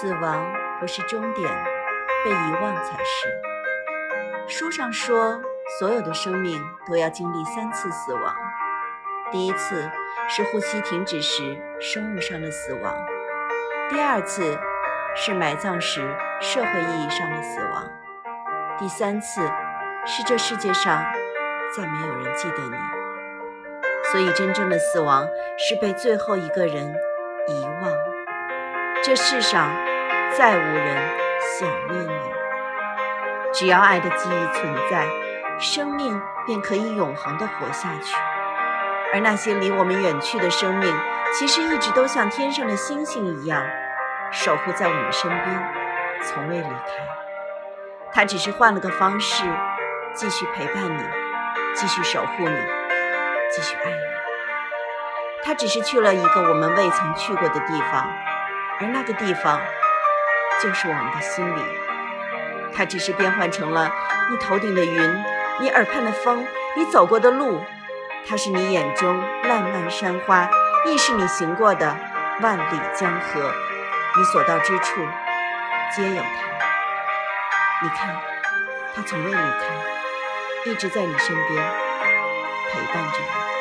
死亡不是终点，被遗忘才是。书上说，所有的生命都要经历三次死亡。第一次是呼吸停止时生物上的死亡，第二次是埋葬时社会意义上的死亡，第三次是这世界上再没有人记得你。所以，真正的死亡是被最后一个人。这世上再无人想念你。只要爱的记忆存在，生命便可以永恒地活下去。而那些离我们远去的生命，其实一直都像天上的星星一样，守护在我们身边，从未离开。他只是换了个方式，继续陪伴你，继续守护你，继续爱你。他只是去了一个我们未曾去过的地方，而那个地方，就是我们的心里。它只是变换成了你头顶的云，你耳畔的风，你走过的路。它是你眼中烂漫山花，亦是你行过的万里江河。你所到之处，皆有它。你看，它从未离开，一直在你身边陪伴着你。